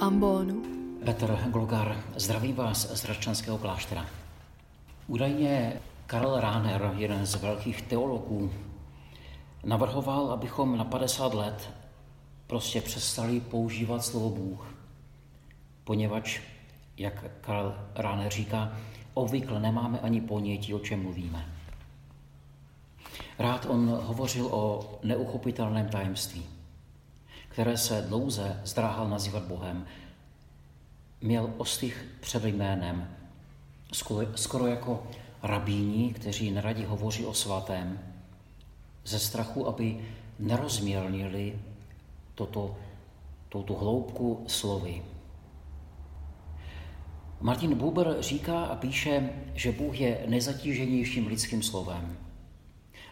ambonu. Petr Glogar, zdravím vás z Hradčanského kláštera. Údajně Karel Ráner, jeden z velkých teologů, navrhoval, abychom na 50 let prostě přestali používat slovo Bůh, poněvadž, jak Karel Ráner říká, obvykle nemáme ani ponětí, o čem mluvíme. Rád on hovořil o neuchopitelném tajemství, které se dlouze zdráhal nazývat Bohem. Měl ostych před jménem, skoro jako rabíni, kteří neradi hovoří o svatém, ze strachu, aby nerozmělnili toto, touto hloubku slovy. Martin Buber říká a píše, že Bůh je nejzatíženějším lidským slovem.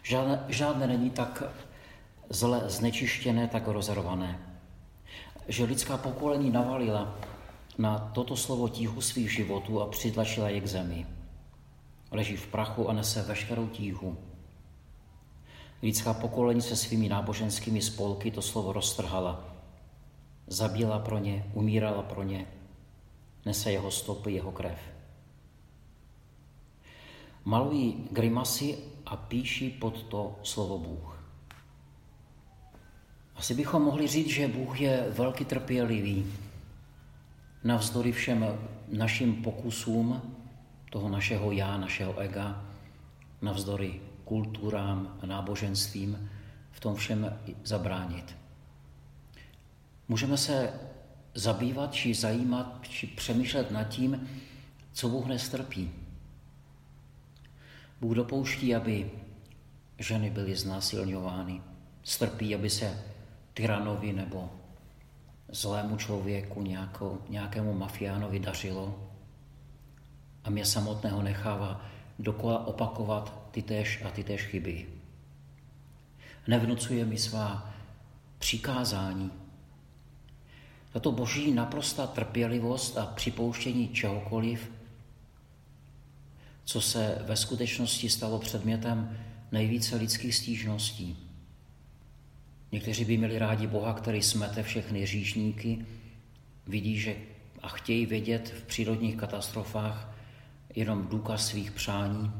Žádné, žádné není tak zle znečištěné, tak rozervané. Že lidská pokolení navalila na toto slovo tíhu svých životů a přitlačila je k zemi. Leží v prachu a nese veškerou tíhu. Lidská pokolení se svými náboženskými spolky to slovo roztrhala. Zabila pro ně, umírala pro ně, nese jeho stopy, jeho krev. Malují grimasy a píší pod to slovo Bůh. Asi bychom mohli říct, že Bůh je velký trpělivý. Navzdory všem našim pokusům, toho našeho já, našeho ega, navzdory kulturám a náboženstvím, v tom všem zabránit. Můžeme se zabývat, či zajímat, či přemýšlet nad tím, co Bůh nestrpí. Bůh dopouští, aby ženy byly znásilňovány. Strpí, aby se tyranovi nebo zlému člověku, nějakou, nějakému mafiánovi dařilo. A mě samotného nechává dokola opakovat ty též a ty též chyby. Nevnucuje mi svá přikázání. Tato boží naprostá trpělivost a připouštění čehokoliv, co se ve skutečnosti stalo předmětem nejvíce lidských stížností. Někteří by měli rádi Boha, který smete všechny říšníky, vidí, že a chtějí vědět v přírodních katastrofách jenom důkaz svých přání.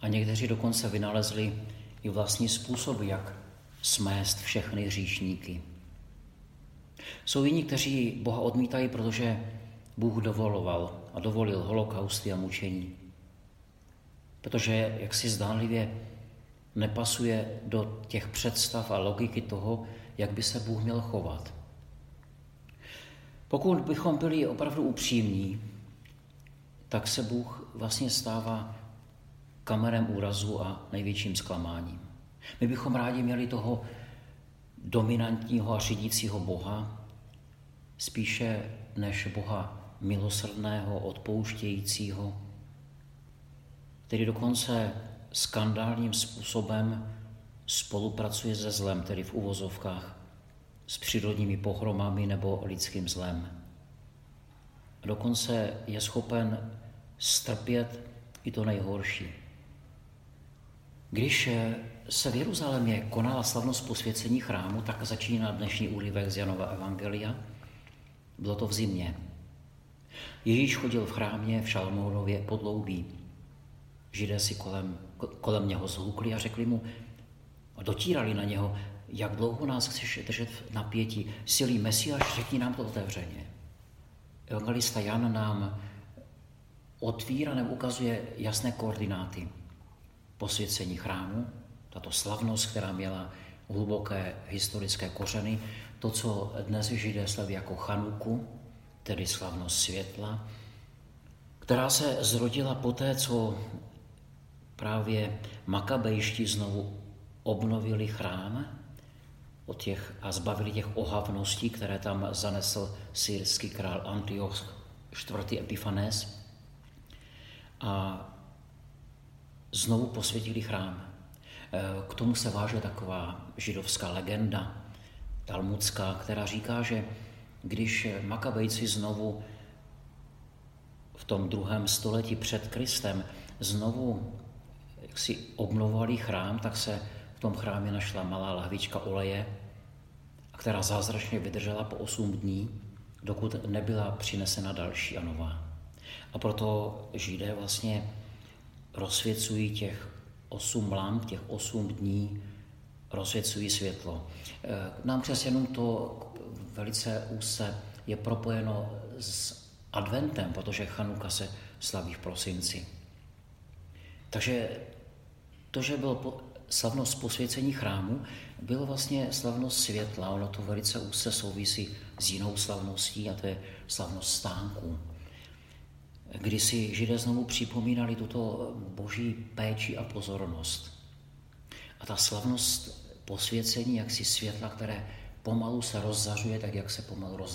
A někteří dokonce vynalezli i vlastní způsoby, jak smést všechny říšníky. Jsou jiní, kteří Boha odmítají, protože Bůh dovoloval a dovolil holokausty a mučení. Protože, jak si zdánlivě, nepasuje do těch představ a logiky toho, jak by se Bůh měl chovat. Pokud bychom byli opravdu upřímní, tak se Bůh vlastně stává kamerem úrazu a největším zklamáním. My bychom rádi měli toho dominantního a řídícího Boha, spíše než Boha milosrdného, odpouštějícího, který dokonce skandálním způsobem spolupracuje se zlem, tedy v uvozovkách, s přírodními pohromami nebo lidským zlem. Dokonce je schopen strpět i to nejhorší. Když se v Jeruzalémě konala slavnost posvěcení chrámu, tak začíná dnešní úryvek z Janova Evangelia. Bylo to v zimě. Ježíš chodil v chrámě v Šalmounově podloubí. Židé si kolem, kolem něho zhlukli a řekli mu, dotírali na něho, jak dlouho nás chceš držet v napětí. Silý Mesiáš, řekni nám to otevřeně. Evangelista Jan nám otvírá nebo ukazuje jasné koordináty posvěcení chrámu, tato slavnost, která měla hluboké historické kořeny, to, co dnes židé slaví jako Chanuku, tedy slavnost světla, která se zrodila poté, co právě Makabejští znovu obnovili chrám od těch, a zbavili těch ohavností, které tam zanesl syrský král Antioch IV. Epifanes a znovu posvětili chrám. E, k tomu se váže taková židovská legenda, talmudská, která říká, že když Makabejci znovu v tom druhém století před Kristem znovu jak si obnovovali chrám, tak se v tom chrámě našla malá lahvička oleje, která zázračně vydržela po 8 dní dokud nebyla přinesena další a nová. A proto Židé vlastně rozsvěcují těch osm lamp, těch osm dní, rozsvěcují světlo. Eh, nám přes jenom to velice úse je propojeno s adventem, protože Chanuka se slaví v prosinci. Takže to, že bylo slavnost posvěcení chrámu, bylo vlastně slavnost světla. Ono to velice úzce souvisí s jinou slavností a to je slavnost stánků. Kdy si židé znovu připomínali tuto boží péči a pozornost. A ta slavnost posvěcení, jak si světla, které pomalu se rozzařuje, tak jak se pomalu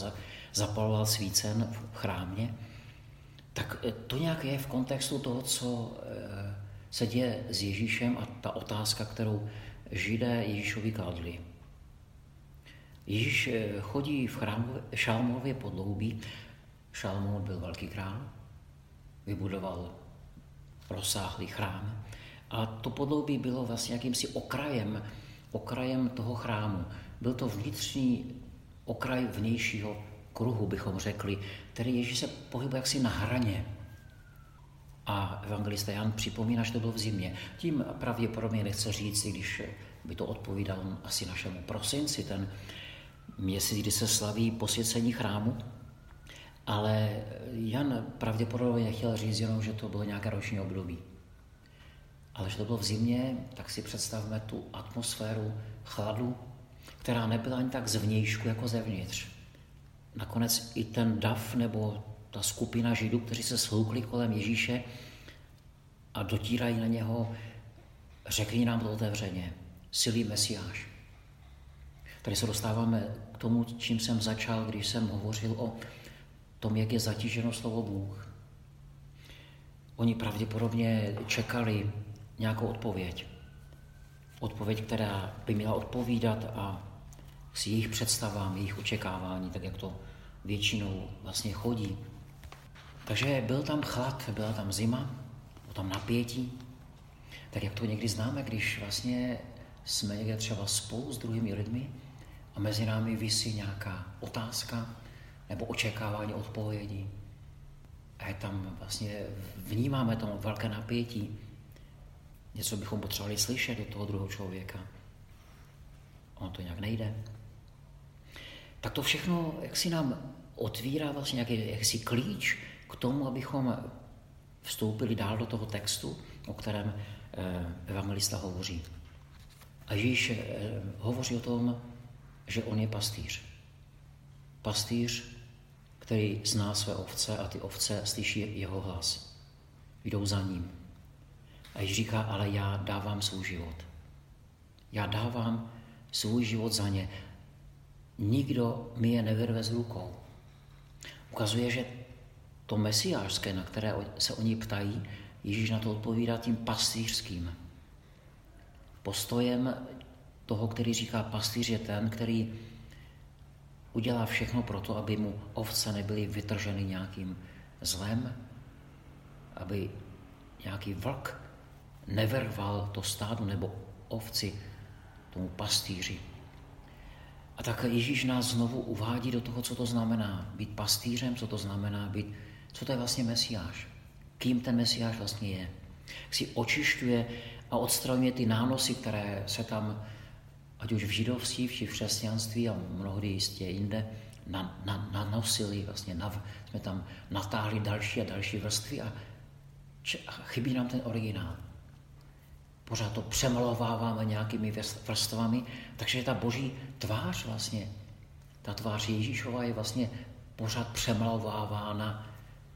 zapaloval svícen v chrámě, tak to nějak je v kontextu toho, co eh, se děje s Ježíšem a ta otázka, kterou židé Ježíšovi kladli. Ježíš eh, chodí v chrámu, Šalmově podloubí. Šalmon byl velký král, vybudoval rozsáhlý chrám. A to podloubí bylo vlastně jakýmsi okrajem, okrajem toho chrámu. Byl to vnitřní okraj vnějšího kruhu, bychom řekli, který Ježíš se pohybuje jaksi na hraně a evangelista Jan připomíná, že to bylo v zimě. Tím pravděpodobně nechce říct, když by to odpovídalo asi našemu prosinci, ten měsíc, kdy se slaví posvěcení chrámu, ale Jan pravděpodobně chtěl říct jenom, že to bylo nějaké roční období. Ale že to bylo v zimě, tak si představme tu atmosféru chladu, která nebyla ani tak zvnějšku jako zevnitř. Nakonec i ten dav nebo ta skupina židů, kteří se sloukli kolem Ježíše a dotírají na něho, řekni nám to otevřeně, silý Mesiáš. Tady se dostáváme k tomu, čím jsem začal, když jsem hovořil o tom, jak je zatíženo slovo Bůh. Oni pravděpodobně čekali nějakou odpověď. Odpověď, která by měla odpovídat a s jejich představám, jejich očekávání, tak jak to většinou vlastně chodí. Takže byl tam chlad, byla tam zima, bylo tam napětí, tak jak to někdy známe, když vlastně jsme někde třeba spolu s druhými lidmi a mezi námi vysí nějaká otázka nebo očekávání odpovědi. A je tam vlastně, vnímáme tam velké napětí. Něco bychom potřebovali slyšet od toho druhého člověka. Ono to nějak nejde. Tak to všechno, jak si nám otvírá vlastně nějaký jaksi klíč k tomu, abychom vstoupili dál do toho textu, o kterém eh, evangelista hovoří. A Ježíš eh, hovoří o tom, že on je pastýř. Pastýř, který zná své ovce a ty ovce slyší jeho hlas. Jdou za ním. A Ježíš říká, ale já dávám svůj život. Já dávám svůj život za ně. Nikdo mi je nevyrve z rukou. Ukazuje, že to mesiářské, na které se oni ptají, Ježíš na to odpovídá tím pastýřským. Postojem toho, který říká pastýř je ten, který udělá všechno pro to, aby mu ovce nebyly vytrženy nějakým zlem, aby nějaký vlk neverval to stádu nebo ovci tomu pastýři. A tak Ježíš nás znovu uvádí do toho, co to znamená být pastýřem, co to znamená být co to je vlastně Mesiáš? Kým ten Mesiáš vlastně je? Si očišťuje a odstraňuje ty nánosy, které se tam, ať už v židovství, či v křesťanství a mnohdy jistě jinde, na, na, nanosili, vlastně nav, jsme tam natáhli další a další vrstvy a, či, a chybí nám ten originál. Pořád to přemalováváme nějakými vrstvami, takže ta boží tvář vlastně, ta tvář Ježíšova je vlastně pořád přemalovávána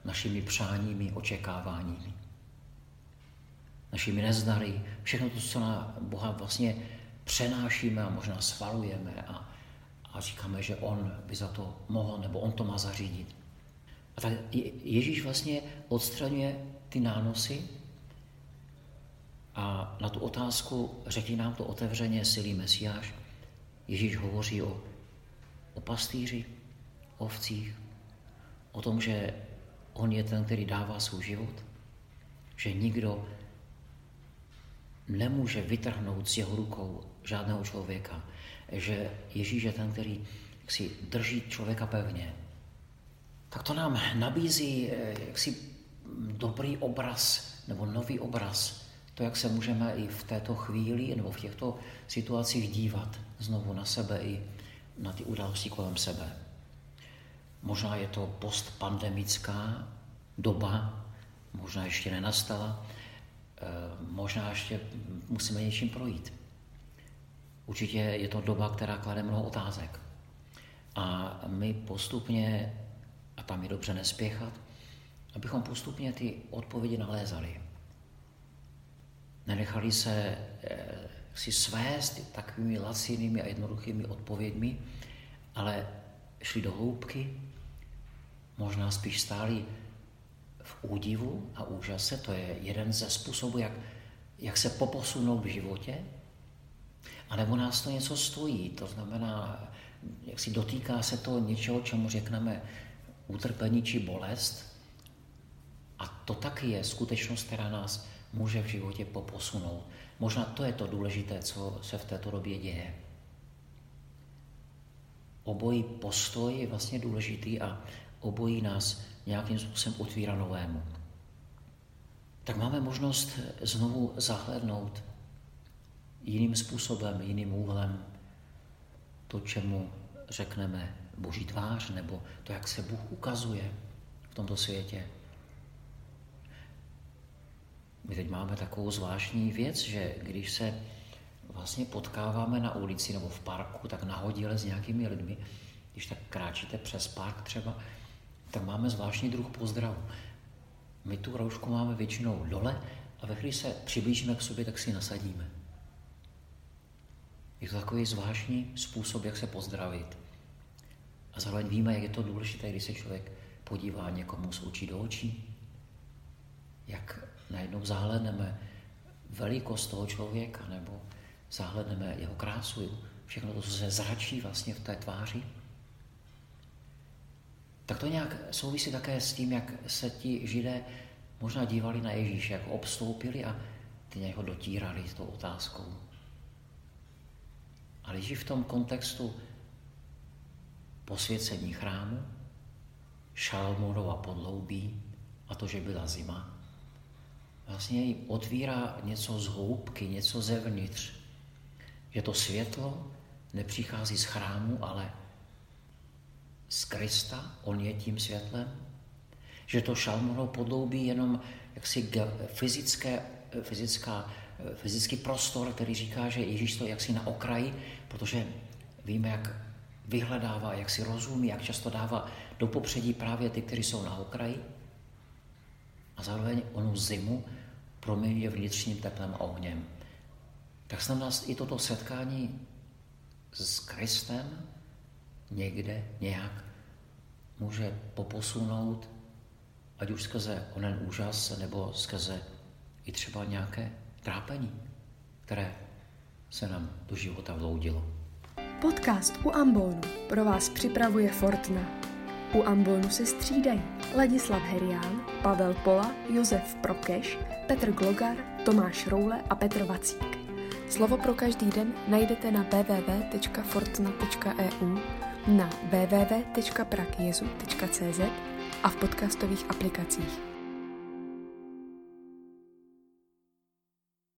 našimi přáními, očekáváními, našimi nezdary, všechno to, co na Boha vlastně přenášíme a možná svalujeme a, a říkáme, že On by za to mohl, nebo On to má zařídit. A tak Ježíš vlastně odstraňuje ty nánosy a na tu otázku, řekni nám to otevřeně, silý Mesiáš, Ježíš hovoří o, o pastýři, ovcích, o tom, že On je ten, který dává svůj život, že nikdo nemůže vytrhnout z jeho rukou žádného člověka, že Ježíš je ten, který si drží člověka pevně, tak to nám nabízí eh, jaksi dobrý obraz nebo nový obraz. To, jak se můžeme i v této chvíli nebo v těchto situacích dívat znovu na sebe i na ty události kolem sebe. Možná je to postpandemická doba, možná ještě nenastala, eh, možná ještě musíme něčím projít. Určitě je to doba, která klade mnoho otázek. A my postupně, a tam je dobře nespěchat, abychom postupně ty odpovědi nalézali. Nenechali se eh, si svést takovými lacinými a jednoduchými odpověďmi, ale šli do hloubky, možná spíš stáli v údivu a úžase, to je jeden ze způsobů, jak, jak se poposunout v životě, anebo nás to něco stojí, to znamená, jak si dotýká se to něčeho, čemu řekneme utrpení či bolest. A to taky je skutečnost, která nás může v životě poposunout. Možná to je to důležité, co se v této době děje. Obojí postoj je vlastně důležitý a obojí nás nějakým způsobem otvírá novému. Tak máme možnost znovu zahlednout jiným způsobem, jiným úhlem to, čemu řekneme boží tvář, nebo to, jak se Bůh ukazuje v tomto světě. My teď máme takovou zvláštní věc, že když se vlastně potkáváme na ulici nebo v parku, tak nahodile s nějakými lidmi, když tak kráčíte přes park třeba, tak máme zvláštní druh pozdravu. My tu roušku máme většinou dole a ve chvíli se přiblížíme k sobě, tak si nasadíme. Je to takový zvláštní způsob, jak se pozdravit. A zároveň víme, jak je to důležité, když se člověk podívá někomu z očí do očí, jak najednou zahledneme velikost toho člověka, nebo zahledneme jeho krásu, všechno to, co se zračí vlastně v té tváři. Tak to nějak souvisí také s tím, jak se ti židé možná dívali na Ježíše, jak obstoupili a ty nějak ho dotírali s tou otázkou. Ale Ježíš v tom kontextu posvěcení chrámu, Šalmonova podloubí a to, že byla zima, vlastně jí otvírá něco z hloubky, něco zevnitř. Že to světlo nepřichází z chrámu, ale z Krista, on je tím světlem. Že to šalmonou podloubí jenom jaksi fyzické, fyzická, fyzický prostor, který říká, že Ježíš to jaksi na okraji, protože víme, jak vyhledává, jak si rozumí, jak často dává do popředí právě ty, kteří jsou na okraji. A zároveň onu zimu proměňuje vnitřním teplem a ohněm. Tak snad nás i toto setkání s Kristem někde, nějak může poposunout, ať už skrze onen úžas, nebo skrze i třeba nějaké trápení, které se nám do života vloudilo. Podcast u Ambonu pro vás připravuje Fortna. U Ambonu se střídají Ladislav Herián, Pavel Pola, Josef Prokeš, Petr Glogar, Tomáš Roule a Petr Vacík. Slovo pro každý den najdete na www.fortna.eu, na www.prakjezu.cz a v podcastových aplikacích.